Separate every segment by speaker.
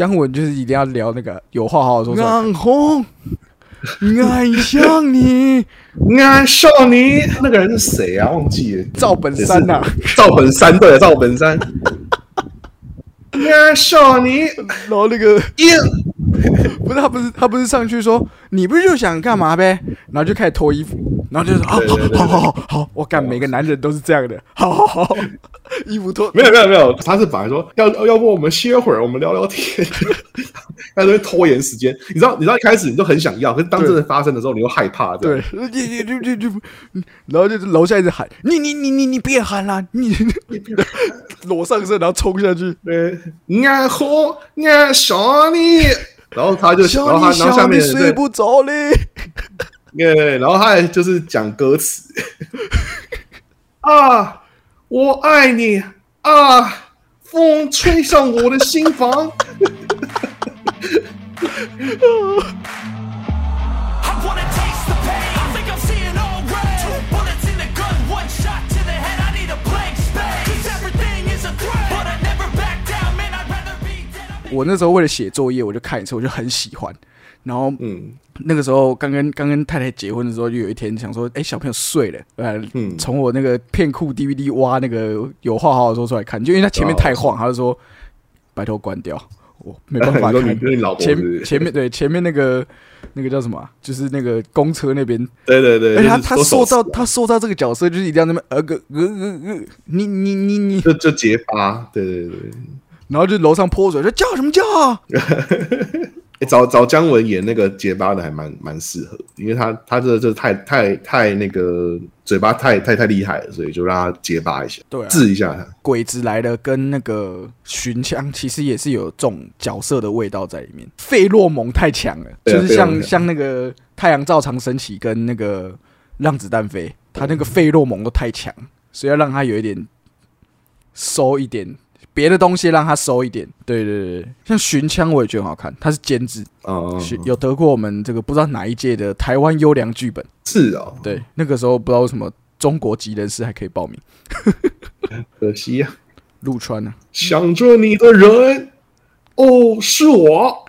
Speaker 1: 姜文就是一定要聊那个有话好好说出来。
Speaker 2: 暗红，
Speaker 1: 爱上你，
Speaker 2: 爱上你，那个人是谁啊？忘记了。
Speaker 1: 赵本山呐、
Speaker 2: 赵本山对，赵本山。爱上你，
Speaker 1: 然后那个
Speaker 2: 耶，
Speaker 1: 不是他不是他不是上去说你不是就想干嘛呗，然后就开始脱衣服，然后就说啊好好好好好，我干每个男人都是这样的，好好好，衣服脱
Speaker 2: 没有没有没有，他是本来说要要不我们歇会儿，我们聊聊天，他在那边拖延时间。你知道你知道一开始你就很想要，可是当真的发生的时候，你又害怕。
Speaker 1: 对，你你你你你，然后就楼下一直喊你你你你你别喊啦，你裸上身然后冲下去，
Speaker 2: 对，俺好俺想你，然后他就，然后他然后下面
Speaker 1: 睡不着嘞，
Speaker 2: 对，对然后他还就是讲歌词啊，我爱你啊，风吹上我的心房。
Speaker 1: 我那时候为了写作业，我就看一次，我就很喜欢。然后
Speaker 2: 嗯，
Speaker 1: 那个时候刚跟刚跟太太结婚的时候，就有一天想说，哎、小朋友睡了，呃，
Speaker 2: 嗯。
Speaker 1: 从我那个片库 DVD 挖那个有话好好说出来看，就因为他前面太晃，他就说拜托关掉，我没办法看
Speaker 2: 你说你。跟你老婆是不
Speaker 1: 前前面对前面那个那个叫什么啊、就是那个公车那边，
Speaker 2: 对对对，
Speaker 1: 而且他他塑造他塑造这个角色，就是一定要那么呃个呃呃呃，你你你你，
Speaker 2: 就就结巴，对对对。
Speaker 1: 然后就楼上泼水，说叫什么叫啊？
Speaker 2: 欸找找姜文演那个结巴的还蛮蛮适合，因为他他这这太太太那个嘴巴太太太厉害了，所以就让他结巴一下，
Speaker 1: 对啊
Speaker 2: 治一下他。
Speaker 1: 鬼子来了跟那个寻枪其实也是有这种角色的味道在里面，费洛蒙太强了，
Speaker 2: 啊
Speaker 1: 就是像像那个太阳照常升起跟那个让子弹飞，他那个费洛蒙都太强，所以要让他有一点收一点。别的东西让他收一点，对对对，对像寻枪我也觉得很好看，它是监制，
Speaker 2: 哦、
Speaker 1: 是有得过我们这个不知道哪一届的台湾优良剧本，
Speaker 2: 是哦，
Speaker 1: 对，那个时候不知道为什么中国籍人士还可以报名，
Speaker 2: 可惜呀、
Speaker 1: 陆川呢、
Speaker 2: 想着你的人，哦，是我，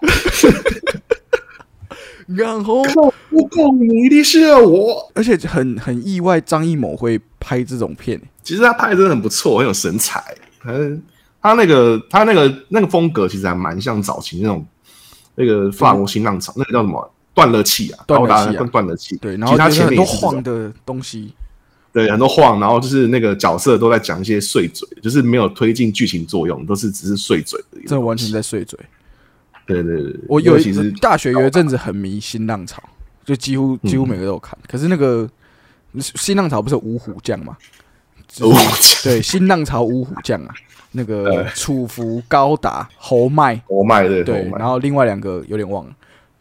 Speaker 1: 然后？
Speaker 2: 不够你的是我。
Speaker 1: 而且很很意外，张艺谋会拍这种片、
Speaker 2: 其实他拍的真的很不错，很有神采。他他那个他那个那个风格其实还蛮像早期那种那个法国新浪潮，那个叫什么？断了气啊，
Speaker 1: 断了气啊。
Speaker 2: 高达断断了气。
Speaker 1: 对，然
Speaker 2: 其他前
Speaker 1: 后就是很多晃的东西，
Speaker 2: 对，很多晃，然后就是那个角色都在讲一些碎嘴，就是没有推进剧情作用，都是只是碎嘴的
Speaker 1: 这完全在碎嘴。
Speaker 2: 对对对，
Speaker 1: 我有
Speaker 2: 其是
Speaker 1: 大学有一阵子很迷新浪潮，就几乎几乎每个都有看。可是那个新浪潮不是五虎将吗？
Speaker 2: 五虎将。
Speaker 1: 对，新浪潮五虎将啊，那个楚服、高达、侯麦，
Speaker 2: 侯麦对
Speaker 1: 对，然后另外两个有点忘了，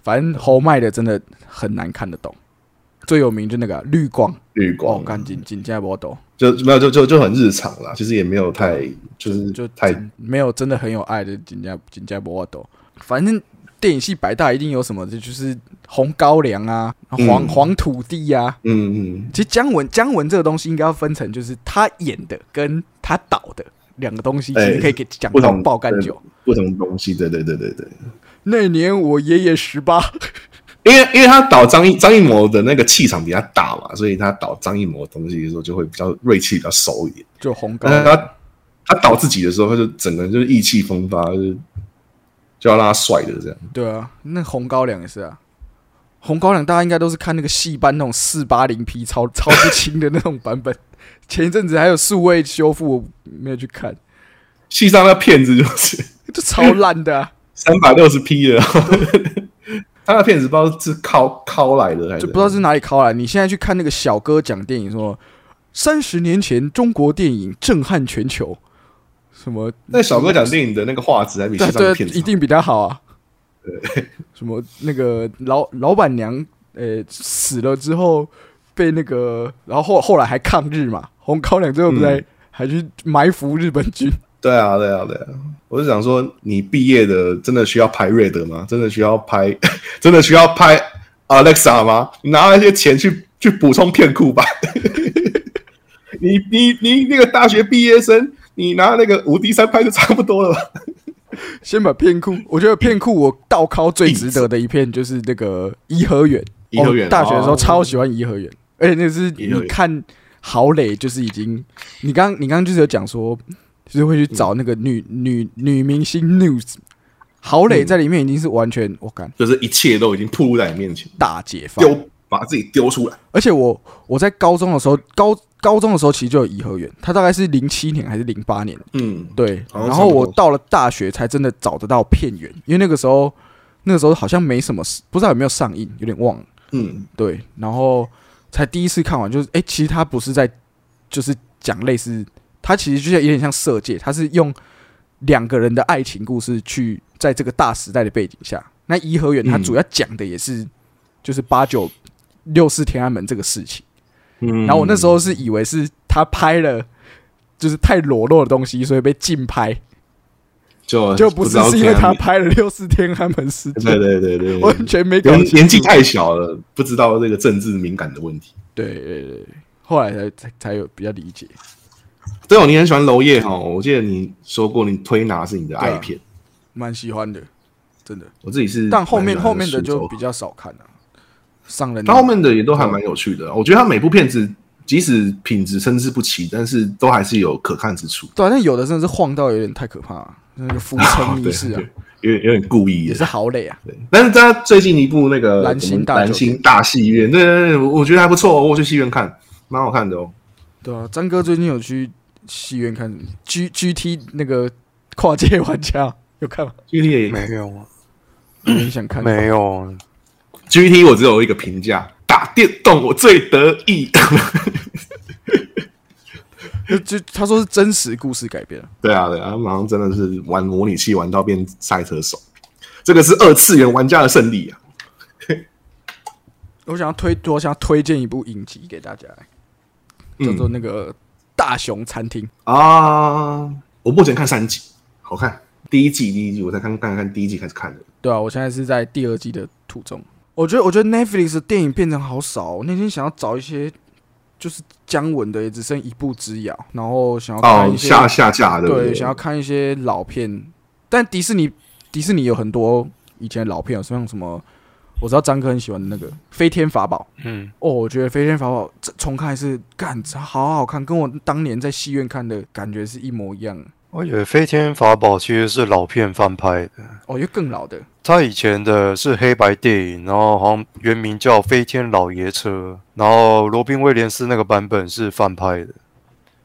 Speaker 1: 反正侯麦的真的很难看得懂。最有名就那个啊绿光，
Speaker 2: 绿
Speaker 1: 哦，
Speaker 2: 光，
Speaker 1: 干紧紧加波斗，
Speaker 2: 就没有就就就很日常啦，其实也没有太就是
Speaker 1: 就
Speaker 2: 太
Speaker 1: 没有真的很有爱的紧加紧加波斗。反正电影系百大一定有什么，这就是红高粱啊，黄、
Speaker 2: 嗯
Speaker 1: 黄土地啊。
Speaker 2: 嗯嗯。
Speaker 1: 其实姜文姜文这个东西应该要分成，就是他演的跟他导的两个东西，其
Speaker 2: 哎
Speaker 1: 实可以给讲到
Speaker 2: 不同
Speaker 1: 爆干久。
Speaker 2: 不同东西，对对对对对。
Speaker 1: 那年我爷爷十八，
Speaker 2: 因为因为他导张艺张艺谋的那个气场比较大嘛，所以他导张艺谋的东西的时候就会比较锐气比较熟一点。
Speaker 1: 就红高粱。
Speaker 2: 他他导自己的时候，他就整个人就是意气风发，就是就要让他帅的这样。
Speaker 1: 对啊，那红高粱也是啊。红高粱大家应该都是看那个戏班那种四八零 P 超超不清的那种版本。前一阵子还有数位修复，我没有去看，
Speaker 2: 戏上那片子就是
Speaker 1: 就超烂的、啊，
Speaker 2: 三百六十 P 的，他那片子不知道是拷拷来的还是？
Speaker 1: 就不知道是哪里拷来。你现在去看那个小哥讲电影说，三十年前中国电影震撼全球，什么？
Speaker 2: 那小哥讲电影的那个画质还比戏上的片子
Speaker 1: 一定比他好啊。什么？那个老老板娘呃死了之后被那个，然后后后来还抗日嘛，红高粱最后不在还、
Speaker 2: 嗯
Speaker 1: 还去埋伏日本军？
Speaker 2: 对啊，对啊，对啊！我是想说，你毕业的真的需要拍 Red 吗？真的需要拍，真的需要拍 Alexa 吗？你拿那些钱去去补充片库吧。你你你那个大学毕业生，你拿那个五 D 三拍就差不多了吧？
Speaker 1: 先把片库，我觉得片库我倒拷最值得的一片就是那个颐和园。
Speaker 2: 颐和园
Speaker 1: 哦大学的时候
Speaker 2: 哦
Speaker 1: 超喜欢颐和园，而且那是你看郝蕾就是已经，你刚你刚刚就是有讲说，就是会去找那个女女女明星 news，郝蕾在里面已经是完全我感
Speaker 2: 就是一切都已经暴露在你面前，
Speaker 1: 大解放，
Speaker 2: 丢把自己丢出来。
Speaker 1: 而且我我在高中的时候，高高中的时候其实就有颐和园，它大概是零七年还是零八年，
Speaker 2: 嗯，
Speaker 1: 对，然后我到了大学才真的找得到片源，因为那个时候那个时候好像没什么，不知道有没有上映，有点忘了。
Speaker 2: 嗯，
Speaker 1: 对，然后才第一次看完，就是哎、诶其实他不是在，就是讲类似，他其实就像有点像色戒，他是用两个人的爱情故事去在这个大时代的背景下，那颐和园它
Speaker 2: 嗯
Speaker 1: 主要讲的也是就是八九六四天安门这个事情，
Speaker 2: 嗯
Speaker 1: 然后我那时候是以为是他拍了。就是太裸露的东西，所以被禁拍，
Speaker 2: 就
Speaker 1: 就不是
Speaker 2: 知道
Speaker 1: 是因为他拍了六四天安门事件，
Speaker 2: 对对对对，
Speaker 1: 完全没搞
Speaker 2: 年纪太小了，不知道这个政治敏感的问题。
Speaker 1: 对对对，对后来才才才有比较理解。
Speaker 2: 对哦，你很喜欢娄烨哈，我记得你说过你推拿是你的爱片，
Speaker 1: 蛮喜欢的，真的。
Speaker 2: 我自己是，
Speaker 1: 但后面后面的就比较少看了、上人
Speaker 2: 他后面的也都还蛮有趣的。我觉得他每部片子即使品质参差不齐，但是都还是有可看之处。
Speaker 1: 对、啊，但有的真的是晃到有点太可怕了，那个浮 沉迷
Speaker 2: 对
Speaker 1: 式啊，
Speaker 2: 有点有点故意
Speaker 1: 也是。好累啊。
Speaker 2: 对，但是他最近一部那个
Speaker 1: 蓝星大
Speaker 2: 蓝星大戏院，对对对，我我觉得还不错哦，我去戏院看，蛮好看的哦。
Speaker 1: 对啊，张哥最近有去戏院看 G G T 那个跨界玩家，有看吗
Speaker 2: ？G T
Speaker 3: 没有啊，
Speaker 1: 有点想看。
Speaker 3: 没有
Speaker 2: ，G T 我只有一个评价，打电动我最得意。
Speaker 1: 就就他说是真实故事改编的，
Speaker 2: 对啊，对啊，他马上真的是玩模拟器玩到变赛车手，这个是二次元玩家的胜利啊！
Speaker 1: 我想要推，我想要推荐一部影集给大家，叫做
Speaker 2: 嗯
Speaker 1: 那个《大熊餐厅》。
Speaker 2: 啊，我目前看三集，好看。第一季，第一季我才刚刚看第一季开始看的。
Speaker 1: 对啊，我现在是在第二季的途中。我觉得，我觉得 Netflix 的电影变成好少、我那天想要找一些就是姜文的，也只剩一步之遥。然后想要看
Speaker 2: 哦，
Speaker 1: 一些、
Speaker 2: 下下架的，对？
Speaker 1: 想要看一些老片。但迪士尼迪士尼有很多以前的老片，有像什么，我知道张哥很喜欢的那个《飞天法宝》。
Speaker 3: 嗯，
Speaker 1: 哦，我觉得《飞天法宝》这重看是干好好看，跟我当年在戏院看的感觉是一模一样。
Speaker 3: 我以为《飞天法宝》其实是老片翻拍的，
Speaker 1: 哦，又更老的。
Speaker 3: 他以前的是黑白电影，然后好像原名叫《飞天老爷车》，然后罗宾威廉斯那个版本是翻拍的。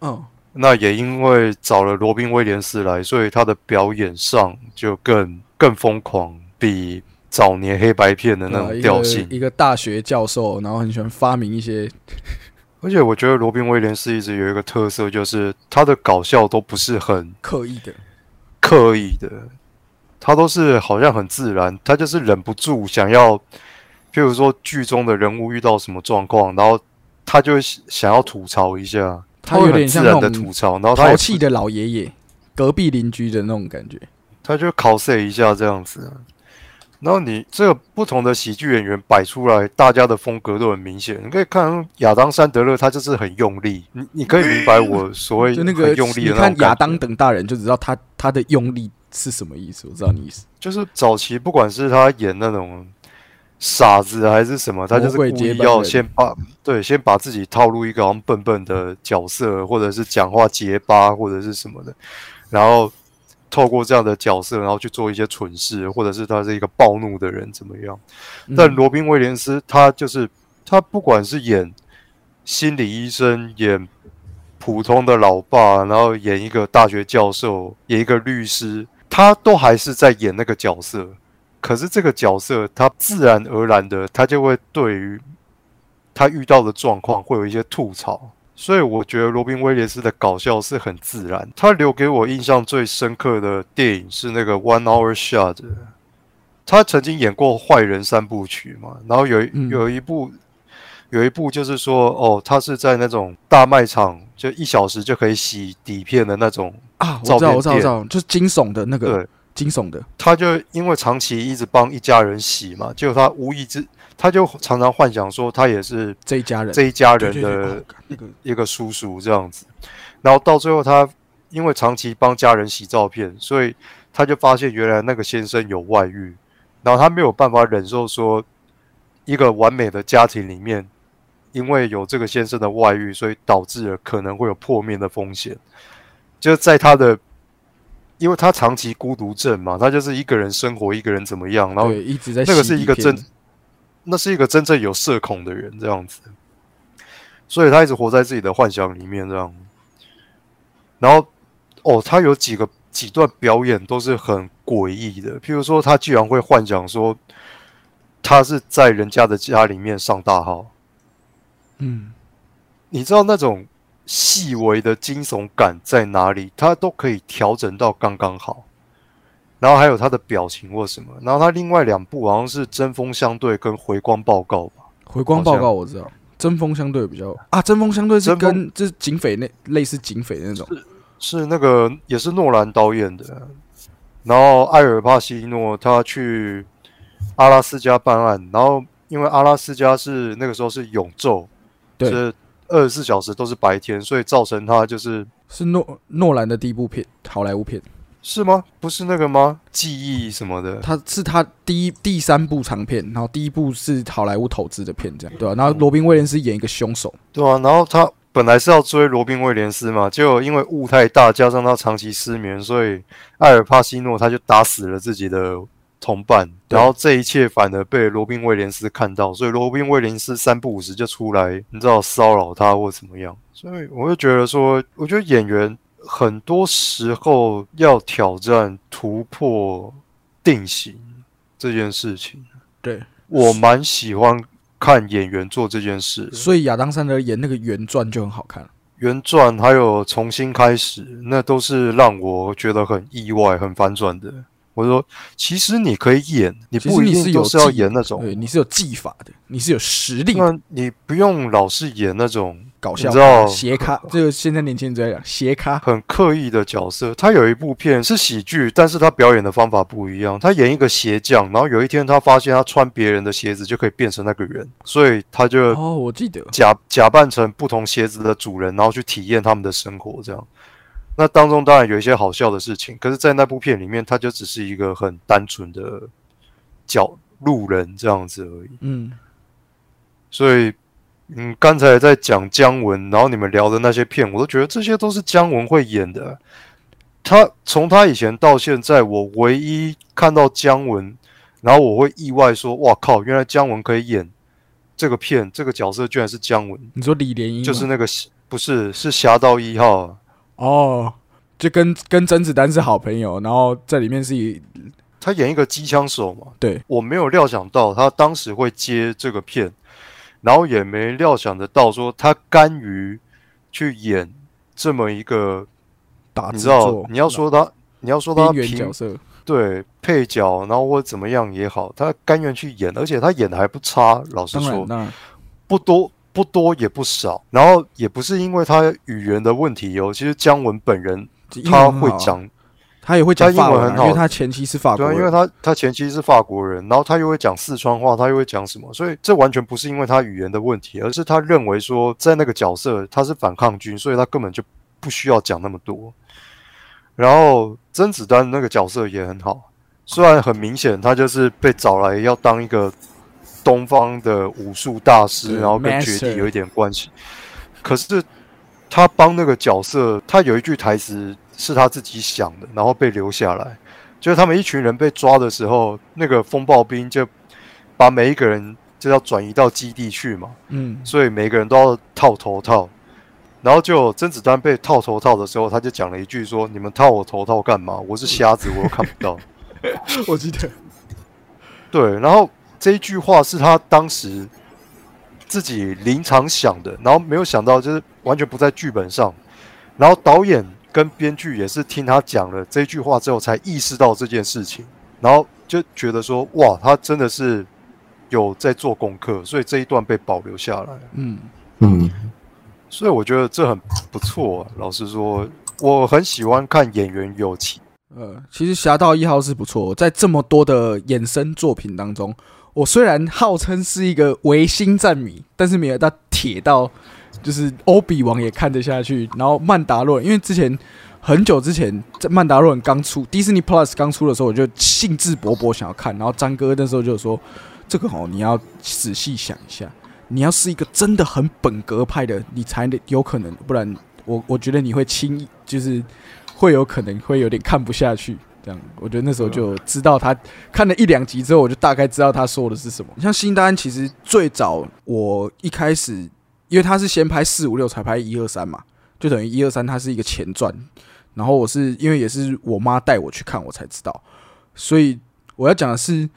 Speaker 1: 嗯，
Speaker 3: 那也因为找了罗宾威廉斯来，所以他的表演上就更更疯狂，比早年黑白片的那种调性。
Speaker 1: 一个大学教授，然后很喜欢发明一些
Speaker 3: 而且我觉得罗宾威廉斯一直有一个特色，就是他的搞笑都不是很
Speaker 1: 刻意的。
Speaker 3: 刻意的，他都是好像很自然，他就是忍不住想要，譬如说剧中的人物遇到什么状况，然后他就会想要吐槽一下，
Speaker 1: 他有
Speaker 3: 会很
Speaker 1: 点像
Speaker 3: 自然的
Speaker 1: 那种
Speaker 3: 吐槽，然后
Speaker 1: 淘气的老爷爷，隔壁邻居的那种感觉。
Speaker 3: 他就 cos 一下这样子。然后你这个不同的喜剧演员摆出来，大家的风格都很明显。你可以看亚当·山德勒，他就是很用力，你你可以明白我所谓
Speaker 1: 就那个
Speaker 3: 用力
Speaker 1: 你
Speaker 3: 的
Speaker 1: 看亚当等大人就知道他他的用力是什么意思。我知道你意思。
Speaker 3: 就是早期不管是他演那种傻子还是什么，他就是故意要先把对先把自己套入一个好像笨笨的角色，或者是讲话结巴或者是什么的，然后透过这样的角色，然后去做一些蠢事，或者是他是一个暴怒的人怎么样？但
Speaker 1: 嗯
Speaker 3: 罗宾威廉斯他就是他不管是演心理医生，演普通的老爸，然后演一个大学教授，演一个律师，他都还是在演那个角色。可是这个角色，他自然而然的，他就会对于他遇到的状况会有一些吐槽。所以我觉得罗宾威廉斯的搞笑是很自然。他留给我印象最深刻的电影是那个《One Hour Shot》，他曾经演过坏人三部曲嘛，然后有有一部有一部就是说，哦，他是在那种大卖场，就一小时就可以洗底片的那种，
Speaker 1: 啊，我知道，我知道，我知道，就是惊悚的那个。
Speaker 3: 对，
Speaker 1: 惊悚的。
Speaker 3: 他就因为长期一直帮一家人洗嘛，结果他无意之，他就常常幻想说他也是
Speaker 1: 这一家人，
Speaker 3: 这一家人的
Speaker 1: 对对哦那个
Speaker 3: 一个叔叔这样子，然后到最后他因为长期帮家人洗照片，所以他就发现原来那个先生有外遇，然后他没有办法忍受说一个完美的家庭里面，因为有这个先生的外遇，所以导致了可能会有破灭的风险。就在他的，因为他长期孤独症嘛，他就是一个人生活，一个人怎么样，然后
Speaker 1: 对，一直在
Speaker 3: 那个是一个真，那是一个真正有社恐的人这样子，所以他一直活在自己的幻想里面这样。然后，哦，他有几个几段表演都是很诡异的，譬如说，他居然会幻想说，他是在人家的家里面上大号，
Speaker 1: 嗯，
Speaker 3: 你知道那种细微的惊悚感在哪里？他都可以调整到刚刚好。然后还有他的表情或什么，然后他另外两部好像是《针锋相对》跟《回光报告》吧。
Speaker 1: 回光报告我知道，针锋相对比较啊，针锋相对是跟就是警匪那类似警匪的那种，
Speaker 3: 是那个也是诺兰导演的，然后艾尔帕西诺他去阿拉斯加办案，然后因为阿拉斯加是那个时候是永昼，
Speaker 1: 对
Speaker 3: 是二十四小时都是白天，所以造成他就是
Speaker 1: 是诺诺兰的第一部片，好莱坞片，
Speaker 3: 是吗？不是那个吗？记忆什么的，
Speaker 1: 他是他第一第三部长片，然后第一部是好莱坞投资的片，这样对吧、然后罗宾威廉斯演一个凶手，
Speaker 3: 对啊，然后他本来是要追罗宾威廉斯嘛，结果因为雾太大，加上他长期失眠，所以艾尔帕西诺他就打死了自己的同伴，然后这一切反而被罗宾威廉斯看到，所以罗宾威廉斯三不五时就出来，你知道骚扰他或怎么样，所以我就觉得说，我觉得演员很多时候要挑战突破定型这件事情，
Speaker 1: 对，
Speaker 3: 我蛮喜欢看演员做这件事。的。
Speaker 1: 所以亚当·山德演那个原传就很好看，
Speaker 3: 原传还有重新开始，那都是让我觉得很意外、很反转的。我说，其实你可以演，你不一
Speaker 1: 是有
Speaker 3: 定都是要演那种，
Speaker 1: 对，你是有技法的，你是有实力的，
Speaker 3: 那你不用老是演那种
Speaker 1: 搞笑
Speaker 3: 你知道
Speaker 1: 斜咖，这个现在年轻人在讲斜咖，
Speaker 3: 很刻意的角色。他有一部片是喜剧，但是他表演的方法不一样。他演一个鞋匠，然后有一天他发现他穿别人的鞋子就可以变成那个人，所以他就
Speaker 1: 哦，我记得，
Speaker 3: 假假扮成不同鞋子的主人，然后去体验他们的生活，这样。那当中当然有一些好笑的事情，可是，在那部片里面，他就只是一个很单纯的角路人这样子而已。
Speaker 1: 嗯，
Speaker 3: 所以，嗯，刚才在讲姜文，然后你们聊的那些片，我都觉得这些都是姜文会演的。他从他以前到现在，我唯一看到姜文，然后我会意外说：“哇靠，原来姜文可以演这个片，这个角色居然是姜文。”
Speaker 1: 你说李连英
Speaker 3: 就是那个不是是侠盗一号啊，
Speaker 1: 哦，就跟跟甄子丹是好朋友，然后在里面是以
Speaker 3: 他演一个机枪手嘛。
Speaker 1: 对，
Speaker 3: 我没有料想到他当时会接这个片，然后也没料想得到说他甘于去演这么一个，
Speaker 1: 打制
Speaker 3: 你知道，你要说他，你要说他
Speaker 1: 边缘
Speaker 3: 平
Speaker 1: 角色，
Speaker 3: 对配角，然后或者怎么样也好，他甘愿去演，而且他演的还不差。老实说不多不多也不少，然后也不是因为他语言的问题哦，其实姜文本人他会讲。
Speaker 1: 他也会讲
Speaker 3: 英文
Speaker 1: 法文啊，
Speaker 3: 很好
Speaker 1: 因为他前妻是法
Speaker 3: 对啊，
Speaker 1: 国人，
Speaker 3: 因为他他前妻是法国人，然后他又会讲四川话，他又会讲什么，所以这完全不是因为他语言的问题，而是他认为说在那个角色他是反抗军，所以他根本就不需要讲那么多。然后甄子丹那个角色也很好，虽然很明显他就是被找来要当一个东方的武术大师，然后跟绝地有一点关系，可是他帮那个角色，他有一句台词是他自己想的，然后被留下来。就是他们一群人被抓的时候，那个风暴兵就把每一个人就要转移到基地去嘛，
Speaker 1: 嗯，
Speaker 3: 所以每个人都要套头套。然后就甄子丹被套头套的时候，他就讲了一句说：“你们套我头套干嘛？我是瞎子，我又看不到。”
Speaker 1: 我记得，
Speaker 3: 对，然后这一句话是他当时自己临场想的，然后没有想到就是完全不在剧本上，然后导演跟编剧也是听他讲了这句话之后才意识到这件事情，然后就觉得说哇，他真的是有在做功课，所以这一段被保留下来，
Speaker 1: 嗯，
Speaker 2: 嗯，
Speaker 3: 所以我觉得这很不错、啊。老实说，我很喜欢看演员有情。
Speaker 1: 呃，其实《侠盗一号》是不错，在这么多的衍生作品当中，我虽然号称是一个唯心战迷，但是没有到铁到就是欧比王也看得下去，然后曼达洛，因为之前很久之前在曼达洛人刚出，Disney Plus 刚出的时候，我就兴致勃勃想要看。然后张哥那时候就说：“这个哦，你要仔细想一下，你要是一个真的很本格派的，你才有可能，不然我我觉得你会轻易就是会有可能会有点看不下去。”这样，我觉得那时候就知道他看了一两集之后，我就大概知道他说的是什么。像新丹，其实最早我一开始，因为他是先拍四五六才拍一二三嘛，就等于一二三它是一个前传。然后我是因为也是我妈带我去看，我才知道。所以我要讲的是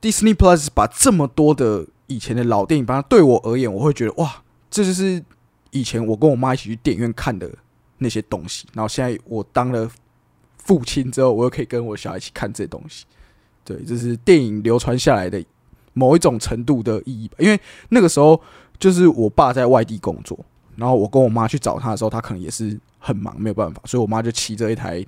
Speaker 1: ，Disney Plus 把这么多的以前的老电影，把它对我而言，我会觉得哇，这就是以前我跟我妈一起去电影院看的那些东西。然后现在我当了父亲之后，我又可以跟我小孩一起看这东西。对，这是电影流传下来的某一种程度的意义吧。因为那个时候就是我爸在外地工作，然后我跟我妈去找他的时候，他可能也是很忙，没有办法，所以我妈就骑着一台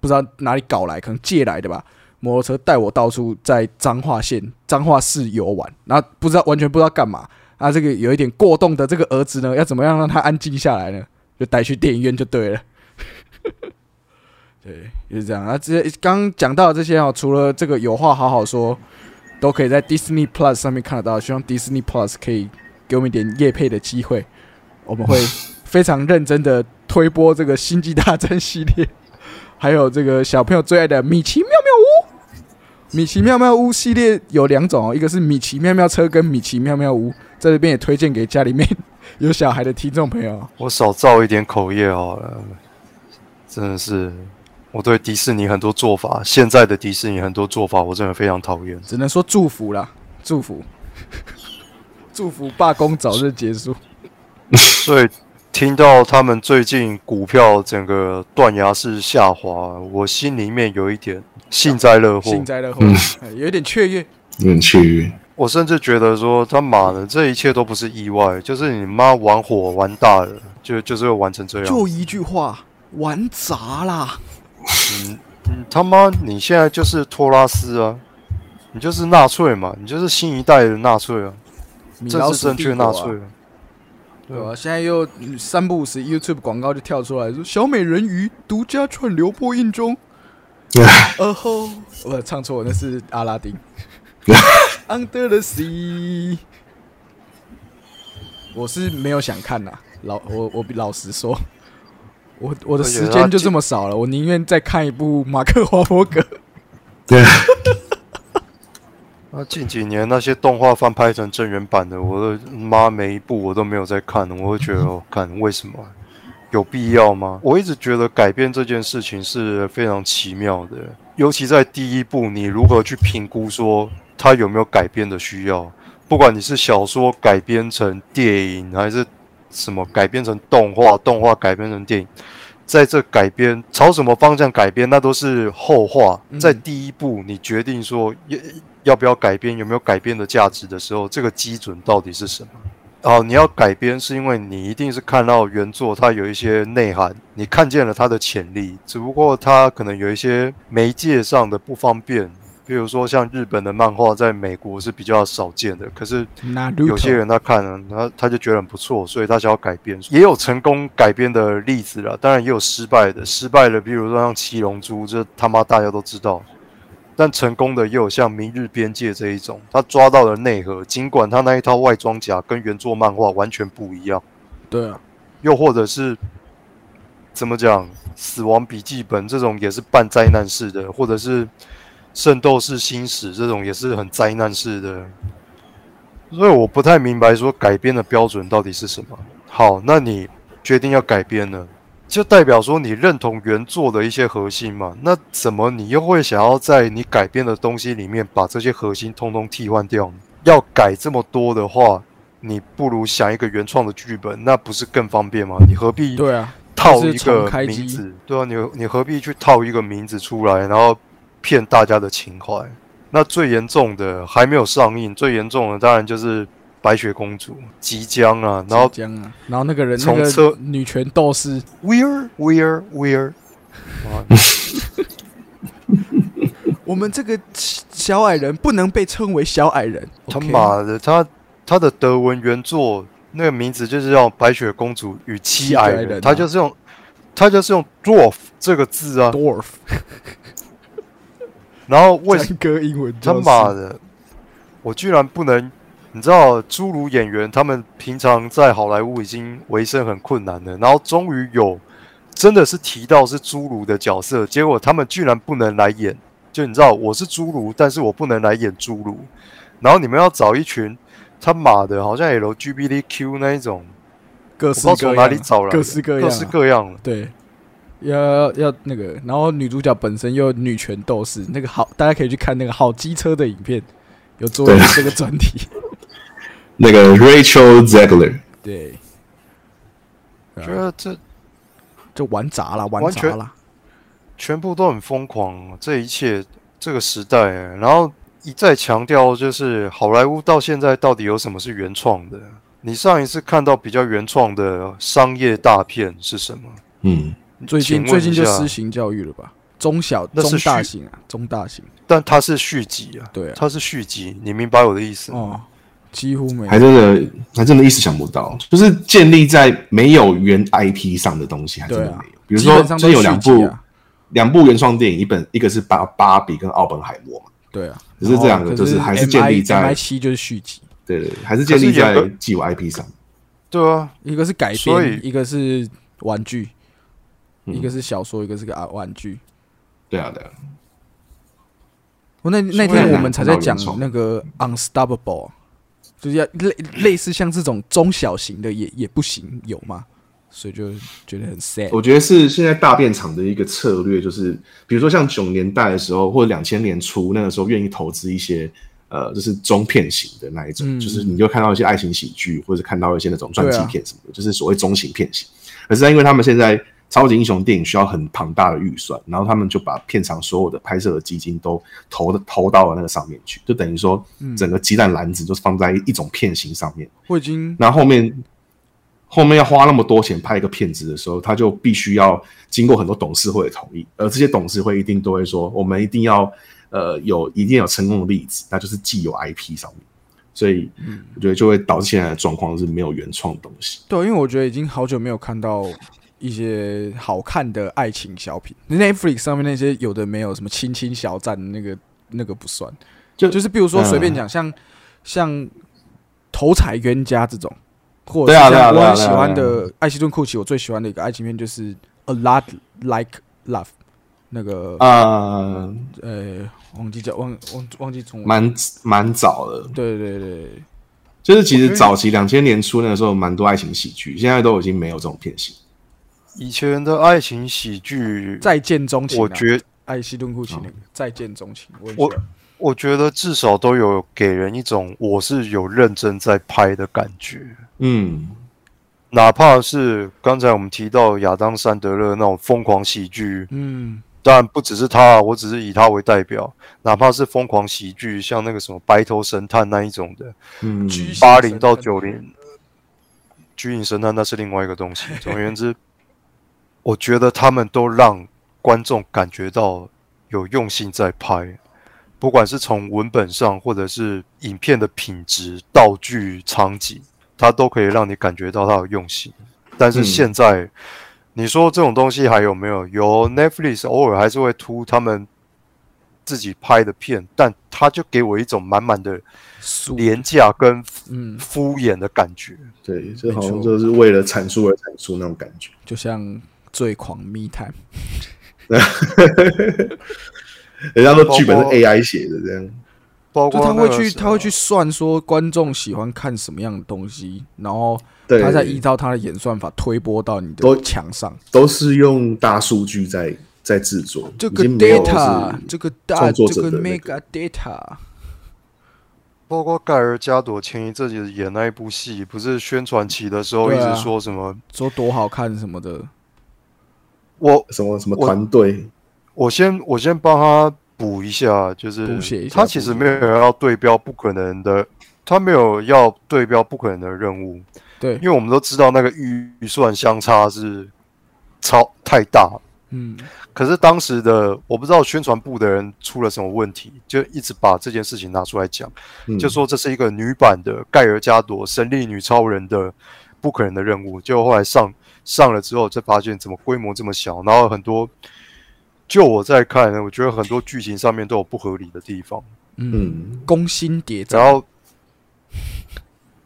Speaker 1: 不知道哪里搞来，可能借来的吧，摩托车带我到处在彰化县彰化市游玩，然后不知道完全不知道干嘛。啊，这个有一点过动的这个儿子呢，要怎么样让他安静下来呢？就带去电影院就对了。对，就是这样。啊，这些刚刚讲到的这些哦，除了这个有话好好说，都可以在 Disney Plus 上面看得到。希望 Disney Plus 可以给我们一点夜配的机会，我们会 非常认真的推播这个星际大战系列，还有这个小朋友最爱的米奇妙妙屋。米奇妙妙屋系列有两种哦，一个是米奇妙妙车跟米奇妙妙屋，在这边也推荐给家里面 有小孩的听众朋友。
Speaker 3: 我少造一点口业好了，真的是我对迪士尼很多做法，现在的迪士尼很多做法，我真的非常讨厌。
Speaker 1: 只能说祝福啦，祝福，祝福罢工早日结束。
Speaker 3: 所以听到他们最近股票整个断崖式下滑，我心里面有一点幸灾乐祸。
Speaker 1: 幸灾乐祸，哎有一点雀跃。
Speaker 2: 有点雀跃。
Speaker 3: 我甚至觉得说他妈的，这一切都不是意外，就是你妈玩火玩大了，就就是会玩成这样。
Speaker 1: 就一句话，玩砸啦！
Speaker 3: 嗯，他妈，你现在就是托拉斯啊，你就是纳粹嘛，你就是新一代的纳粹啊，政
Speaker 1: 米老鼠
Speaker 3: 治正确纳粹啊。
Speaker 1: 对啊、现在又嗯三不五时 YouTube 广告就跳出来说小美人鱼独家串流播映中。哦吼，我唱错，那是阿拉丁。Under the sea，我是没有想看呐，老我我老实说，我我的时间就这么少了，我宁愿再看一部马克华伯格。
Speaker 2: 对，
Speaker 3: 那近几年那些动画翻拍成真人版的，我的妈每一部我都没有在看，我会觉得，哦，看为什么有必要吗？我一直觉得改变这件事情是非常奇妙的，尤其在第一部，你如何去评估说它有没有改编的需要？不管你是小说改编成电影，还是什么改编成动画，动画改编成电影。在这改编朝什么方向改编，那都是后话。
Speaker 1: 嗯
Speaker 3: 在第一步，你决定说要要不要改编，有没有改编的价值的时候，这个基准到底是什么？哦，你要改编是因为你一定是看到原作它有一些内涵，你看见了它的潜力，只不过它可能有一些媒介上的不方便，比如说像日本的漫画在美国是比较少见的，可是有些人他看了，他他就觉得很不错，所以他想要改编，也有成功改编的例子啦，当然也有失败的，失败的，比如说像《七龙珠》，这他妈大家都知道，但成功的也有像《明日边界》这一种，他抓到了内核，尽管他那一套外装甲跟原作漫画完全不一样，
Speaker 1: 对啊，
Speaker 3: 又或者是怎么讲，《死亡笔记本》这种也是半灾难式的，或者是《圣斗士星矢》这种也是很灾难式的，所以我不太明白说改编的标准到底是什么。好，那你决定要改编了，就代表说你认同原作的一些核心嘛？那怎么你又会想要在你改编的东西里面把这些核心通通替换掉呢？要改这么多的话，你不如想一个原创的剧本，那不是更方便吗？你何必
Speaker 1: 对啊，
Speaker 3: 套一个名字？对啊，你你何必去套一个名字出来，然后骗大家的情怀？那最严重的还没有上映，最严重的当然就是《白雪公主》即将啊，然后
Speaker 1: 即将啊，然后那个人那个
Speaker 3: 从车
Speaker 1: 女权斗士
Speaker 3: ，Weird Weird Weird，哇
Speaker 1: 我们这个小矮人不能被称为小矮人。
Speaker 3: 他妈的，他他的德文原作那个名字就是叫《白雪公主与七矮人》，他就是用他就是用 dwarf 这个字啊
Speaker 1: ，dwarf，
Speaker 3: 然后为
Speaker 1: 什哥英文
Speaker 3: 他妈的，我居然不能，你知道，侏儒演员他们平常在好莱坞已经维生很困难了，然后终于有真的是提到是侏儒的角色，结果他们居然不能来演，就你知道我是侏儒，但是我不能来演侏儒，然后你们要找一群他妈的，好像 LGBTQ 那一种，
Speaker 1: 各式各样，
Speaker 3: 哪里找来，
Speaker 1: 各式各样啊，
Speaker 3: 各式各样。
Speaker 1: 对，要要那个，然后女主角本身又女权斗士，那个好，大家可以去看那个好机车的影片，有做这个专题。
Speaker 2: 那个 Rachel Zegler，
Speaker 1: 对，
Speaker 3: 觉得这
Speaker 1: 就玩砸了，玩
Speaker 3: 完全
Speaker 1: 砸了。
Speaker 3: 全部都很疯狂，这一切这个时代，然后一再强调，就是好莱坞到现在到底有什么是原创的？你上一次看到比较原创的商业大片是什么？
Speaker 2: 嗯，
Speaker 1: 最近最近就施行教育了吧？中小、
Speaker 3: 那是
Speaker 1: 中大型啊，中大型。
Speaker 3: 但它是续集啊，
Speaker 1: 对啊，
Speaker 3: 它是续集，你明白我的意思吗？
Speaker 1: 哦，几乎没有。
Speaker 2: 还真的还真的一时想不到，就是建立在没有原 IP 上的东西，还真的没有。比如说，
Speaker 1: 基本上都
Speaker 2: 真有两部两部原创电影，一本一个是芭芭比跟奥本海默嘛，
Speaker 1: 对啊，
Speaker 2: 只是这两个就是还是建立在
Speaker 1: I 七就是续集，
Speaker 2: 对对，对还是建立在既有 IP 上。
Speaker 3: 对啊，
Speaker 1: 一个是改编，一个是玩具，
Speaker 2: 嗯
Speaker 1: 一个是小说，一个是个啊玩具。
Speaker 2: 对啊，对啊，
Speaker 1: 我那那天我们才在讲那个 Unstoppable，就是要类类似像这种中小型的也也不行，有吗？所以就觉得很 sad。
Speaker 2: 我觉得是现在大电厂的一个策略，就是比如说像九年代的时候，或者两千年初那个时候，愿意投资一些呃，就是中片型的那一种，
Speaker 1: 嗯
Speaker 2: 就是你就看到一些爱情喜剧，或者看到一些那种传记片什么的，就是所谓中型片型。可是因为他们现在超级英雄电影需要很庞大的预算，然后他们就把片场所有的拍摄的基金都投的投到了那个上面去，就等于说
Speaker 1: 嗯
Speaker 2: 整个鸡蛋篮子就放在一种片型上面。
Speaker 1: 我已经
Speaker 2: 那后面后面要花那么多钱拍一个片子的时候，他就必须要经过很多董事会的同意，而这些董事会一定都会说，我们一定要呃有一定有成功的例子，那就是既有 IP 上面，所以我觉得就会导致现在的状况是没有原创的东西。
Speaker 1: 对，因为我觉得已经好久没有看到一些好看的爱情小品。Netflix 上面那些有的没有什么亲亲小站，那个那个不算。
Speaker 2: 就
Speaker 1: 就是比如说
Speaker 2: 嗯
Speaker 1: 随便讲，像像头彩冤家这种，或者
Speaker 2: 啊
Speaker 1: 我很喜欢的艾希顿库奇，我最喜欢的一个爱情片就是《A Lot Like Love》，那个
Speaker 2: 呃，
Speaker 1: 呃忘记叫忘忘忘记中文，
Speaker 2: 蛮蛮早的，
Speaker 1: 对对对，
Speaker 2: 就是其实早期两千年初那个时候蛮多爱情喜剧，现在都已经没有这种片型。
Speaker 3: 以前的爱情喜剧，
Speaker 1: 再见钟情啊，
Speaker 3: 我觉
Speaker 1: 艾希顿库奇那个再见钟情，我
Speaker 3: 我我觉得至少都有给人一种我是有认真在拍的感觉。
Speaker 2: 嗯，
Speaker 3: 哪怕是刚才我们提到亚当·山德勒那种疯狂喜剧，
Speaker 1: 嗯，
Speaker 3: 当然不只是他，我只是以他为代表。哪怕是疯狂喜剧，像那个什么《白头神探》那一种的，
Speaker 2: 嗯，
Speaker 3: 八零到九零，居影神探那是另外一个东西。总而言之，我觉得他们都让观众感觉到有用心在拍，不管是从文本上，或者是影片的品质、道具、场景，它都可以让你感觉到它有用心。但是
Speaker 2: 嗯
Speaker 3: 现在，你说这种东西还有没有？有 Netflix 偶尔还是会突他们自己拍的片，但他就给我一种满满的廉价跟
Speaker 1: 嗯，
Speaker 3: 敷衍的感觉。
Speaker 2: 对，这好像就是为了阐述而阐述那种感觉。
Speaker 1: 就像最狂密探，
Speaker 2: 人家说剧本是 AI 写的，这样。
Speaker 1: 就
Speaker 3: 包括
Speaker 1: 他会去，他会去算说观众喜欢看什么样的东西，然后
Speaker 2: 对，
Speaker 1: 他再依照他的演算法推播到你的墙上。
Speaker 2: 都是用大数据在在制作，
Speaker 1: 这个 data，这个大，这个
Speaker 2: 那
Speaker 1: mega data，
Speaker 3: 包括盖尔加朵前一阵子演那一部戏，不是宣传期的时候一直说什么？
Speaker 1: 说多好看什么的，
Speaker 3: 我
Speaker 2: 什么什么团队，
Speaker 3: 我先我先帮他补一下，就是他其实没有要对标不可能的，他没有要对标不可能的任务，
Speaker 1: 对。
Speaker 3: 因，为我们都知道那个预算相差是超太大，
Speaker 1: 嗯，
Speaker 3: 可是当时的我不知道宣传部的人出了什么问题，就一直把这件事情拿出来讲，
Speaker 2: 嗯。
Speaker 3: 就说这是一个女版的盖尔加朵神力女超人的不可能的任务。结果后来上上了之后，才发现怎么规模这么小，然后很多，就我在看呢，我觉得很多剧情上面都有不合理的地方，
Speaker 1: 嗯，
Speaker 2: 嗯，
Speaker 1: 攻心谍战，
Speaker 3: 然后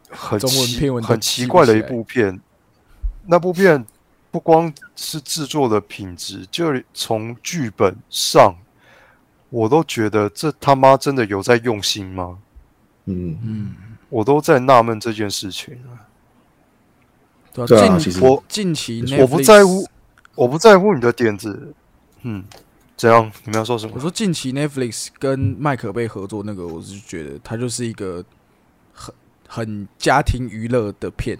Speaker 3: 很
Speaker 1: 中文
Speaker 3: 奇
Speaker 1: 片文
Speaker 3: 很奇怪的一部片。那部片不光是制作的品质，就从剧本上，我都觉得这他妈真的有在用心吗？
Speaker 2: 嗯，
Speaker 1: 嗯，
Speaker 3: 我都在纳闷这件事情啊。
Speaker 1: 对
Speaker 2: 对啊，
Speaker 1: 啊，近
Speaker 3: 我
Speaker 1: 近期
Speaker 3: 我不在乎，我不在乎你的点子。嗯，怎样？你们要说什么？
Speaker 1: 我说近期 Netflix 跟麦可贝合作那个，我是觉得它就是一个很很家庭娱乐的片，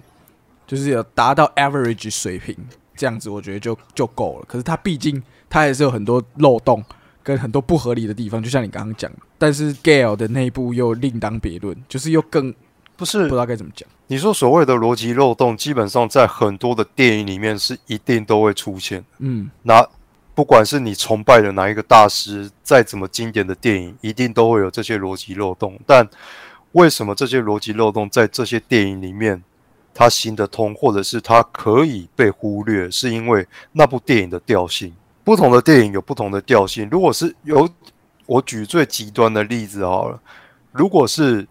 Speaker 1: 就是有达到 average 水平，这样子我觉得就就够了。可是它毕竟它也是有很多漏洞跟很多不合理的地方，就像你刚刚讲，但是 Gale 的内部又另当别论，就是又更
Speaker 3: 不是
Speaker 1: 不
Speaker 3: 是
Speaker 1: 知道该怎么讲。
Speaker 3: 你说所谓的逻辑漏洞，基本上在很多的电影里面是一定都会出现。
Speaker 1: 嗯，
Speaker 3: 那不管是你崇拜的哪一个大师，再怎么经典的电影，一定都会有这些逻辑漏洞。但为什么这些逻辑漏洞在这些电影里面它行得通，或者是它可以被忽略？是因为那部电影的调性。不同的电影有不同的调性。如果是有，我举最极端的例子好了，如果是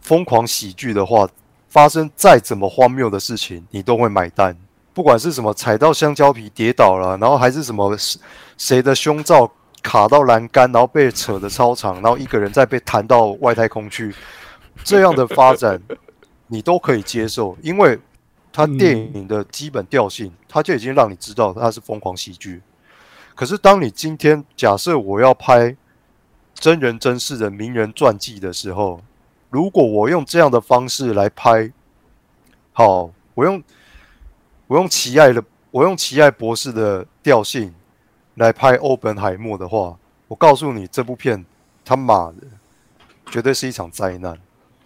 Speaker 3: 疯狂喜剧的话，发生再怎么荒谬的事情，你都会买单。不管是什么踩到香蕉皮跌倒了，然后还是什么谁的胸罩卡到栏杆，然后被扯得超长，然后一个人再被弹到外太空去，这样的发展你都可以接受，因为它电影的基本调性，它就已经让你知道它是疯狂喜剧。可是当你今天假设我要拍真人真事的名人传记的时候，如果我用这样的方式来拍，好，我用我用奇爱的，我用奇爱博士的调性来拍欧本海默的话，我告诉你，这部片他妈的绝对是一场灾难。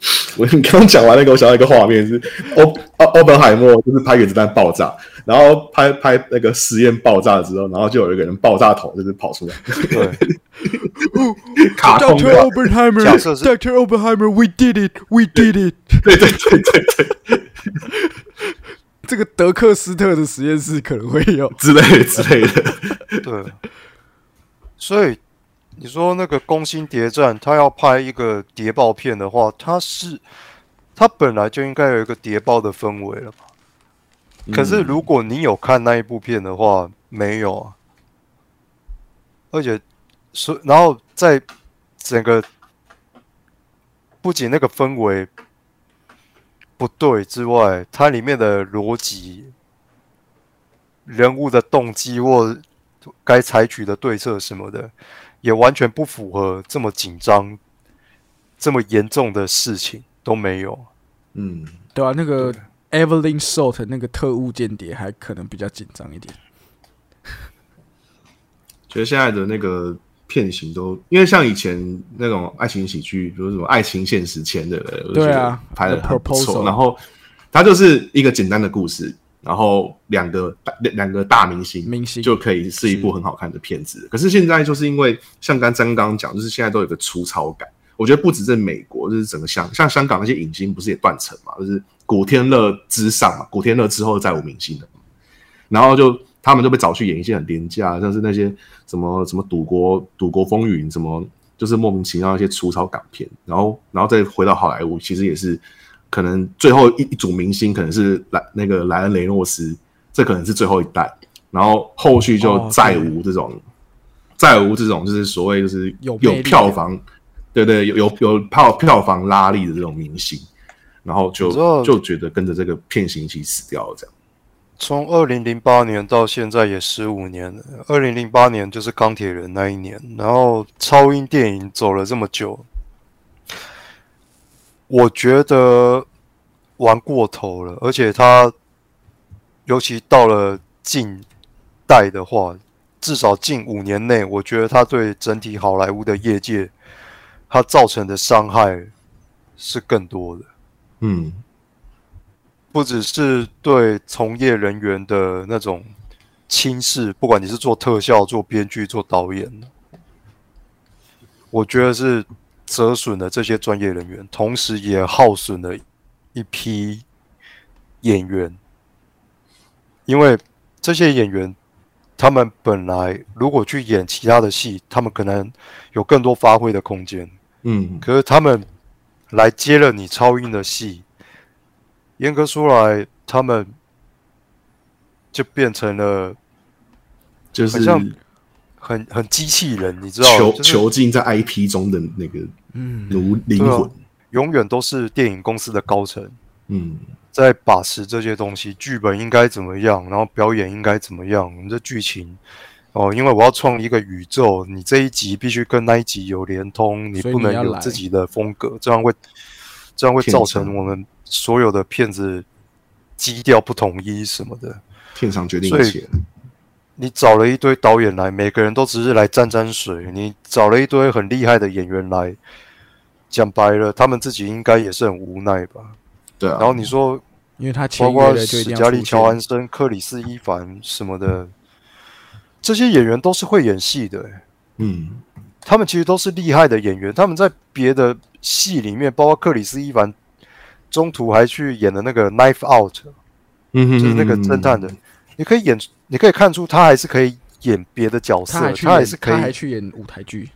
Speaker 2: 我你刚刚讲完那个，我想到一个画面是欧欧欧本海默就是拍原子弹爆炸，然后拍拍那个实验爆炸之后，然后就有一个人爆炸头就是跑出来，
Speaker 3: 对，
Speaker 2: 卡通
Speaker 1: Dr.
Speaker 2: 的
Speaker 1: ，Oppenheimer,
Speaker 3: 假设是。
Speaker 1: Dr. Oppenheimer, we did it, we did it。
Speaker 2: 对对对对对。
Speaker 1: 这个德克斯特的实验室可能会有，
Speaker 2: 之类的之类的，
Speaker 3: 对，所以你说那个《攻心谍战》，他要拍一个谍报片的话，他是他本来就应该有一个谍报的氛围了吧？可是如果你有看那一部片的话，没有啊，而且所然后在整个不仅那个氛围不对之外，它里面的逻辑、人物的动机或该采取的对策什么的，也完全不符合这么紧张、这么严重的事情都没有。
Speaker 2: 嗯，
Speaker 1: 对啊，那个 Evelyn Salt 那个特务间谍还可能比较紧张一点。
Speaker 2: 觉得现在的那个片型都，因为像以前那种爱情喜剧，比如什么《爱情现实前》的，我觉得
Speaker 1: 对啊
Speaker 2: 拍的很不错。然后它就是一个简单的故事，然后两个大两个大明星
Speaker 1: 明星
Speaker 2: 就可以是一部很好看的片子。可是现在就是因为像刚刚刚讲，就是现在都有一个粗糙感。我觉得不止在美国，就是整个香像香港那些影星不是也断层嘛，就是古天乐之上嘛，古天乐之后再无明星的，然后就他们就被找去演一些很廉价，像是那些什么什么赌国赌国风云，什么就是莫名其妙一些粗糙港片，然后然后再回到好莱坞，其实也是可能最后一一组明星可能是莱那个莱恩雷诺斯，这可能是最后一代，然后后续就
Speaker 1: 哦
Speaker 2: 再无这种、再无这种就是所谓就是有
Speaker 1: 有
Speaker 2: 票房，对对，有有有票票房拉力的这种明星，然后就就觉得跟着这个片型一起死掉了，这样。
Speaker 3: 从二零零八年到现在也十五年了。二零零八年就是钢铁人那一年，然后超英电影走了这么久，我觉得玩过头了，而且他尤其到了近代的话，至少近五年内，我觉得他对整体好莱坞的业界，他造成的伤害是更多的。
Speaker 2: 嗯，
Speaker 3: 不只是对从业人员的那种轻视，不管你是做特效、做编剧、做导演，我觉得是折损了这些专业人员，同时也耗损了一批演员，因为这些演员他们本来如果去演其他的戏，他们可能有更多发挥的空间。
Speaker 2: 嗯，
Speaker 3: 可是他们来接了你超英的戏，严格说来，他们就变成了
Speaker 2: 就是
Speaker 3: 很像很很机器人，你知道吗，
Speaker 2: 囚囚禁在 IP 中的那个
Speaker 1: 嗯，
Speaker 2: 如灵魂。
Speaker 3: 永远都是电影公司的高层
Speaker 2: 嗯，
Speaker 3: 在把持这些东西，剧本应该怎么样，然后表演应该怎么样，你这剧情。哦，因为我要创一个宇宙，你这一集必须跟那一集有连通，你不能有自己的风格，这样会这样会造成我们所有的片子基调不统一什么的。
Speaker 2: 片场决定一切。
Speaker 3: 你找了一堆导演来，每个人都只是来沾沾水。你找了一堆很厉害的演员来，讲白了，他们自己应该也是很无奈吧。
Speaker 2: 对啊，
Speaker 3: 然后你说，
Speaker 1: 因为他
Speaker 3: 包括史嘉丽·乔安。森、克里斯·伊凡什么的，这些演员都是会演戏的、欸
Speaker 2: 嗯，
Speaker 3: 他们其实都是厉害的演员。他们在别的戏里面，包括克里斯·伊凡，中途还去演了那个《Knife Out》，
Speaker 2: 嗯哼
Speaker 3: 就是那个侦探的。你可以演，你可以看出他还是可以演别的角色，
Speaker 1: 他还，
Speaker 3: 他还是可
Speaker 1: 他还
Speaker 3: 以，
Speaker 1: 去演舞台剧。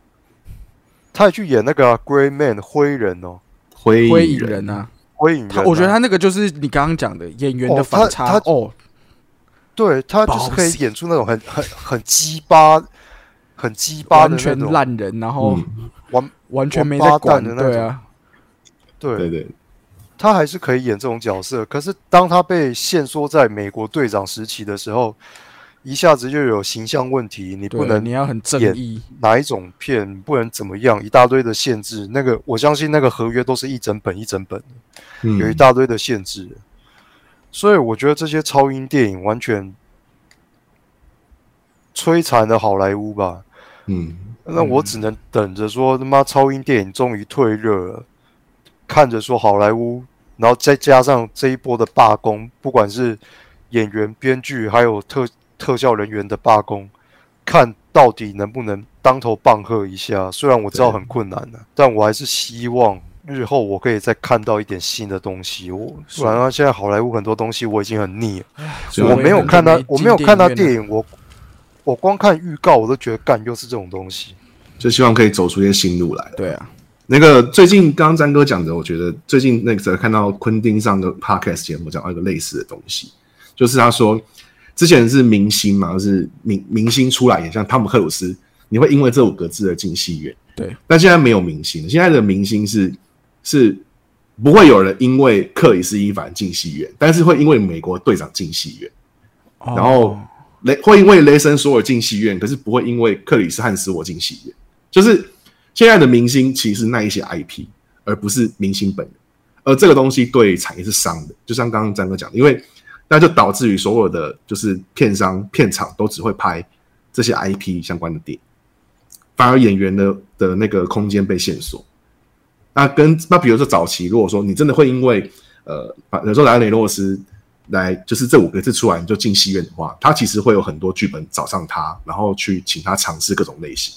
Speaker 3: 他还去演那个、啊、Gray Man 灰人哦，
Speaker 2: 灰《
Speaker 1: 灰影
Speaker 2: 人
Speaker 1: 人》啊。
Speaker 3: 灰影人、
Speaker 1: 他我觉得他那个就是你刚刚讲的演员的
Speaker 3: 哦
Speaker 1: 反差
Speaker 3: 他他
Speaker 1: 哦，
Speaker 3: 对他就是可以演出那种很很很鸡巴、很鸡巴的
Speaker 1: 完全
Speaker 3: 那种
Speaker 1: 烂人，然后
Speaker 2: 嗯，
Speaker 3: 完
Speaker 1: 完全没在管
Speaker 3: 的那种。
Speaker 1: 对啊，
Speaker 3: 对。
Speaker 2: 对对，
Speaker 3: 他还是可以演这种角色，可是当他被限缩在美国队长时期的时候，一下子就有形象问题，你不，能
Speaker 1: 你要很正
Speaker 3: 演
Speaker 1: 义，
Speaker 3: 哪一种片，不能怎么样，一大堆的限制。那个我相信那个合约都是一整本一整本，
Speaker 2: 嗯
Speaker 3: 有一大堆的限制。所以我觉得这些超英电影完全摧残了好莱坞吧。
Speaker 2: 嗯，
Speaker 3: 那我只能等着说他妈超英电影终于退热了，看着说好莱坞，然后再加上这一波的罢工，不管是演员、编剧还有特特效人员的罢工，看到底能不能当头棒喝一下。虽然我知道很困难的、但我还是希望日后我可以再看到一点新的东西。我不然啊，现在好莱坞很多东西我已经很腻了。我没有看他，我没有看他
Speaker 1: 电影，
Speaker 3: 我我光看预告我都觉得干又是这种东西。
Speaker 2: 就希望可以走出一些新路来。
Speaker 1: 对啊，
Speaker 2: 那个最近刚刚詹哥讲的，我觉得最近那个看到昆汀上的 podcast 节目讲到一个类似的东西，就是他说之前是明星嘛，就是明明星出来也，像汤姆克鲁斯，你会因为这五个字而进戏院。
Speaker 1: 对，
Speaker 2: 但现在没有明星，现在的明星是是不会有人因为克里斯伊凡进戏院，但是会因为美国队长进戏院，然后
Speaker 1: 哦
Speaker 2: 雷会因为雷神索尔进戏院，可是不会因为克里斯汉斯我进戏院。就是现在的明星其实是那一些 IP，而不是明星本人。而这个东西对产业是伤的，就像刚刚詹哥讲的，因为那就导致于所有的就是片商片场都只会拍这些 IP 相关的电影，反而演员的的那个空间被限缩。那跟那比如说早期，如果说你真的会因为呃，把有时候莱昂雷诺斯来就是这五个字出来你就进戏院的话，他其实会有很多剧本找上他，然后去请他尝试各种类型。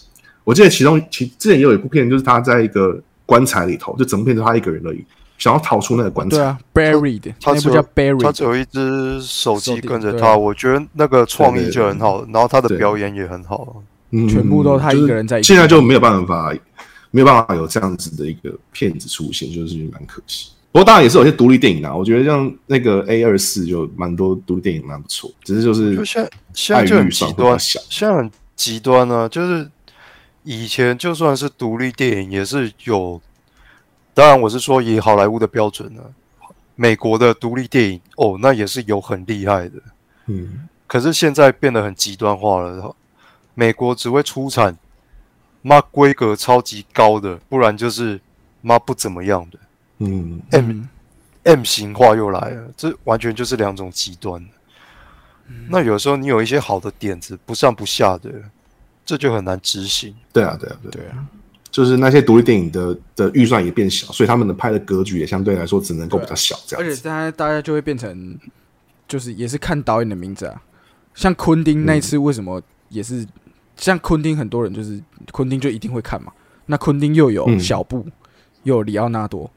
Speaker 2: 我记得其中其之前也有一部片，就是他在一个棺材里头，就整部片就他一个人而已，想要逃出那个棺材。
Speaker 1: 对啊，Buried，
Speaker 3: 他只有
Speaker 1: 那部叫 Buried，
Speaker 3: 他只有一只手机跟着他，我觉得那个创意就很好，然后他的表演也很好。
Speaker 2: 嗯
Speaker 1: 全部都他一个人在
Speaker 2: 现在就没有办法，没有办法有这样子的一个片子出现，就是蛮可惜。不过当然也是有些独立电影啊，我觉得像那个 A 二四就蛮多独立电影蛮不错，只是就是
Speaker 3: 就现在现在就很极端，现在很极端呢、就是以前就算是独立电影，也是有，当然我是说以好莱坞的标准呢、美国的独立电影哦，那也是有很厉害的。
Speaker 2: 嗯
Speaker 3: 可是现在变得很极端化了，美国只会出产妈规格超级高的，不然就是妈不怎么样的。
Speaker 2: 嗯
Speaker 3: M、
Speaker 1: 嗯
Speaker 3: M 型化又来了，这完全就是两种极端。那有时候你有一些好的点子，不上不下的，这就很难执行。
Speaker 2: 对啊对啊对啊，
Speaker 1: 对啊，
Speaker 2: 就是那些独立电影的的预算也变小，所以他们的拍的格局也相对来说只能够比较小这
Speaker 1: 而且
Speaker 2: 样子。
Speaker 1: 大家大家就会变成，就是也是看导演的名字啊。像昆汀那一次为什么也是，像昆汀很多人就是昆汀就一定会看嘛。那昆汀又有
Speaker 2: 嗯
Speaker 1: 小布，又有里奥纳多，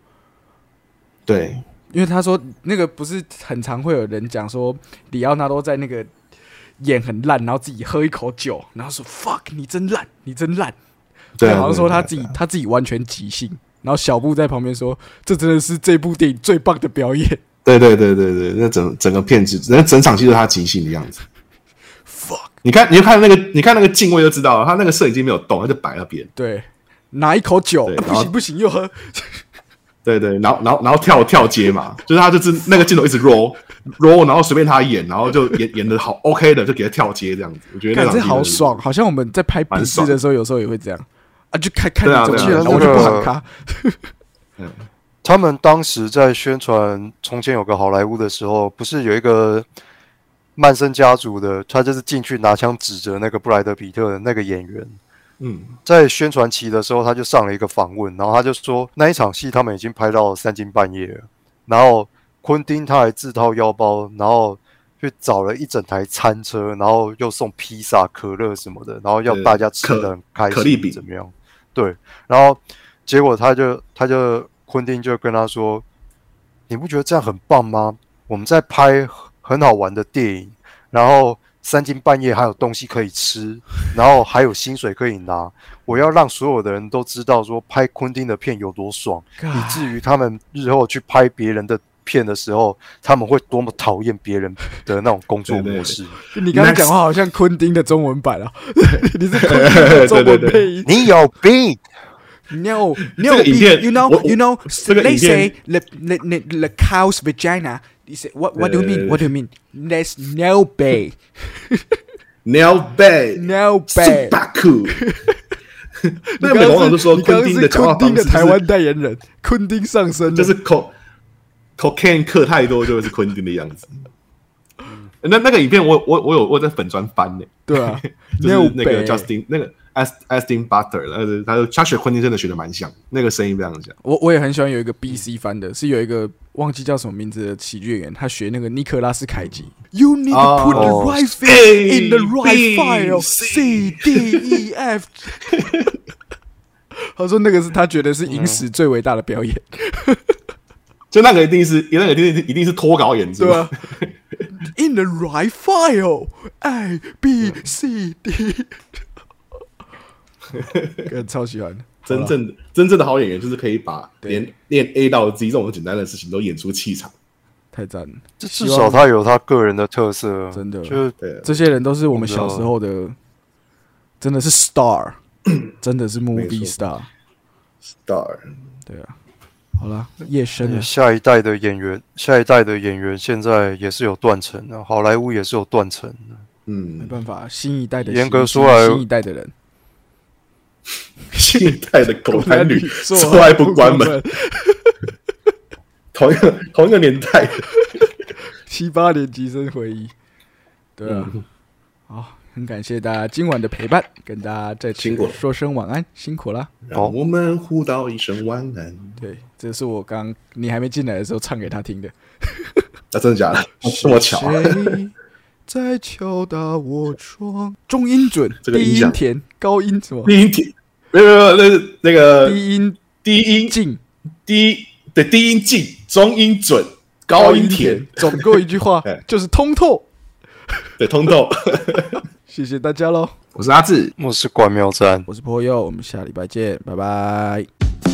Speaker 2: 对，
Speaker 1: 因为他说那个不是很常会有人讲说里奥纳多在那个演很烂，然后自己喝一口酒，然后说 fuck 你真烂，你真烂。
Speaker 2: 对啊，
Speaker 1: 好像说他自己他自己完全即兴，然后小布在旁边说这真的是这部电影最棒的表演。
Speaker 2: 对对对对对，那整整个片子，那整场戏就是他即兴的样子。
Speaker 1: fuck
Speaker 2: 你看，你就看那个，你看那个镜位就知道了，他那个摄影机没有动，他就摆那边。
Speaker 1: 对，拿一口酒，不行不行，又喝。
Speaker 2: 对对，然后然后然后跳跳接嘛，就是他就是那个镜头一直 roll roll，然后随便他演，然后就演演的好 OK 的，就给他跳接这样子。我觉得那
Speaker 1: 感觉
Speaker 2: 场戏真的是
Speaker 1: 好爽，好像我们在拍笔
Speaker 2: 蛮爽
Speaker 1: 试的时候，有时候也会这样啊，就看看怎么演，然后我就
Speaker 3: 那个
Speaker 1: 不喊卡。
Speaker 3: 他们当时在宣传《从前有个好莱坞》的时候，不是有一个曼森家族的，他就是进去拿枪指着那个布莱德比特的那个演员，
Speaker 2: 嗯，
Speaker 3: 在宣传期的时候，他就上了一个访问，然后他就说那一场戏他们已经拍到三更半夜了，然后昆汀他还自掏腰包，然后去找了一整台餐车，然后又送披萨、可乐什么的，然后要大家吃的很开心，怎么样？对，然后结果他就他就昆汀就跟他说：“你不觉得这样很棒吗？我们在拍很好玩的电影，然后三更半夜还有东西可以吃，然后还有薪水可以拿。我要让所有的人都知道说拍昆汀的片有多爽，以至于他们日后去拍别人的片的时候，他们会多么讨厌别人的那种工作模式。
Speaker 1: 你刚刚讲话好像昆汀的中文版啊，你是昆汀的中文配音。
Speaker 3: 你有病
Speaker 1: ！No,
Speaker 2: 这
Speaker 1: no,
Speaker 2: 个影片
Speaker 1: you know, you know.
Speaker 2: 这个
Speaker 1: They say the the, the cow's vagina. You say what? What do you mean? What do you mean? There's no bay,
Speaker 2: Nail Bay
Speaker 1: no bay.
Speaker 2: 那美国网友就说昆汀的讲话方式
Speaker 1: 台湾代言人，昆汀上身，
Speaker 2: 就是 co cocaine 嗑太多就会是昆汀的样子。那那个影片我我我有我在粉砖翻呢，
Speaker 1: 对啊，
Speaker 2: 就是那个 Justin 那个 Ast Astin Butler，呃，他他学昆汀真的学的蛮像，那个声音非常像。
Speaker 1: 我我也很喜欢有一个 BC 翻的，是有一个忘记叫什么名字的喜剧演员，他学那个尼克拉斯凯奇。You need to put the
Speaker 2: 哦
Speaker 1: right thing in the right file.
Speaker 2: C
Speaker 1: C D E F。他说那个是他觉得是影史最伟大的表演，
Speaker 2: 就那个一定是，那个一定是一定是脱稿演出，
Speaker 1: 对吧？In the right file, A B C D。个超喜欢。的，
Speaker 2: 真正的真正的好演员就是可以把连练 A 到 Z 这种简单的事情都演出气场。
Speaker 1: 太赞。了！
Speaker 3: 至少他有他个人的特色，
Speaker 1: 真的。
Speaker 3: 就是
Speaker 2: 对，
Speaker 1: 这些人都是我们小时候的，真的是 star，真的是 movie star。
Speaker 2: Star
Speaker 1: 对啊，好了，夜深了，
Speaker 3: 下一代的演员，下一代的演员现在也是有断层的，好莱坞也是有断层的。嗯。
Speaker 1: 没
Speaker 2: 嗯，
Speaker 1: 办法，新一代的
Speaker 3: 严格说来
Speaker 1: 新一代的人，
Speaker 2: 现代的狗男女从来不关门，，同一个同一个年代，
Speaker 1: 七八年级生回忆。对啊，
Speaker 2: 嗯
Speaker 1: 好，很感谢大家今晚的陪伴，跟大家再次说声晚安，辛苦啦。
Speaker 2: 让我们互道一声晚安。
Speaker 1: 对，这是我刚你还没进来的时候唱给他听的。
Speaker 2: 啊，真的假的？这么巧啊？
Speaker 1: 谁在敲打我窗？中音准，
Speaker 2: 这个音响
Speaker 1: 音甜，高音什么？
Speaker 2: 低音挺，没有没有，那是那个
Speaker 1: 低音
Speaker 2: 低音
Speaker 1: 静，
Speaker 2: 低对低音静，中音准，高音甜，，
Speaker 1: 总共一句话
Speaker 2: 哎
Speaker 1: 就是通透。
Speaker 2: 对通透。
Speaker 1: 谢谢大家喽，
Speaker 2: 我是阿志，
Speaker 3: 我是关庙站。
Speaker 1: 我是破佑，我们下礼拜见，拜拜。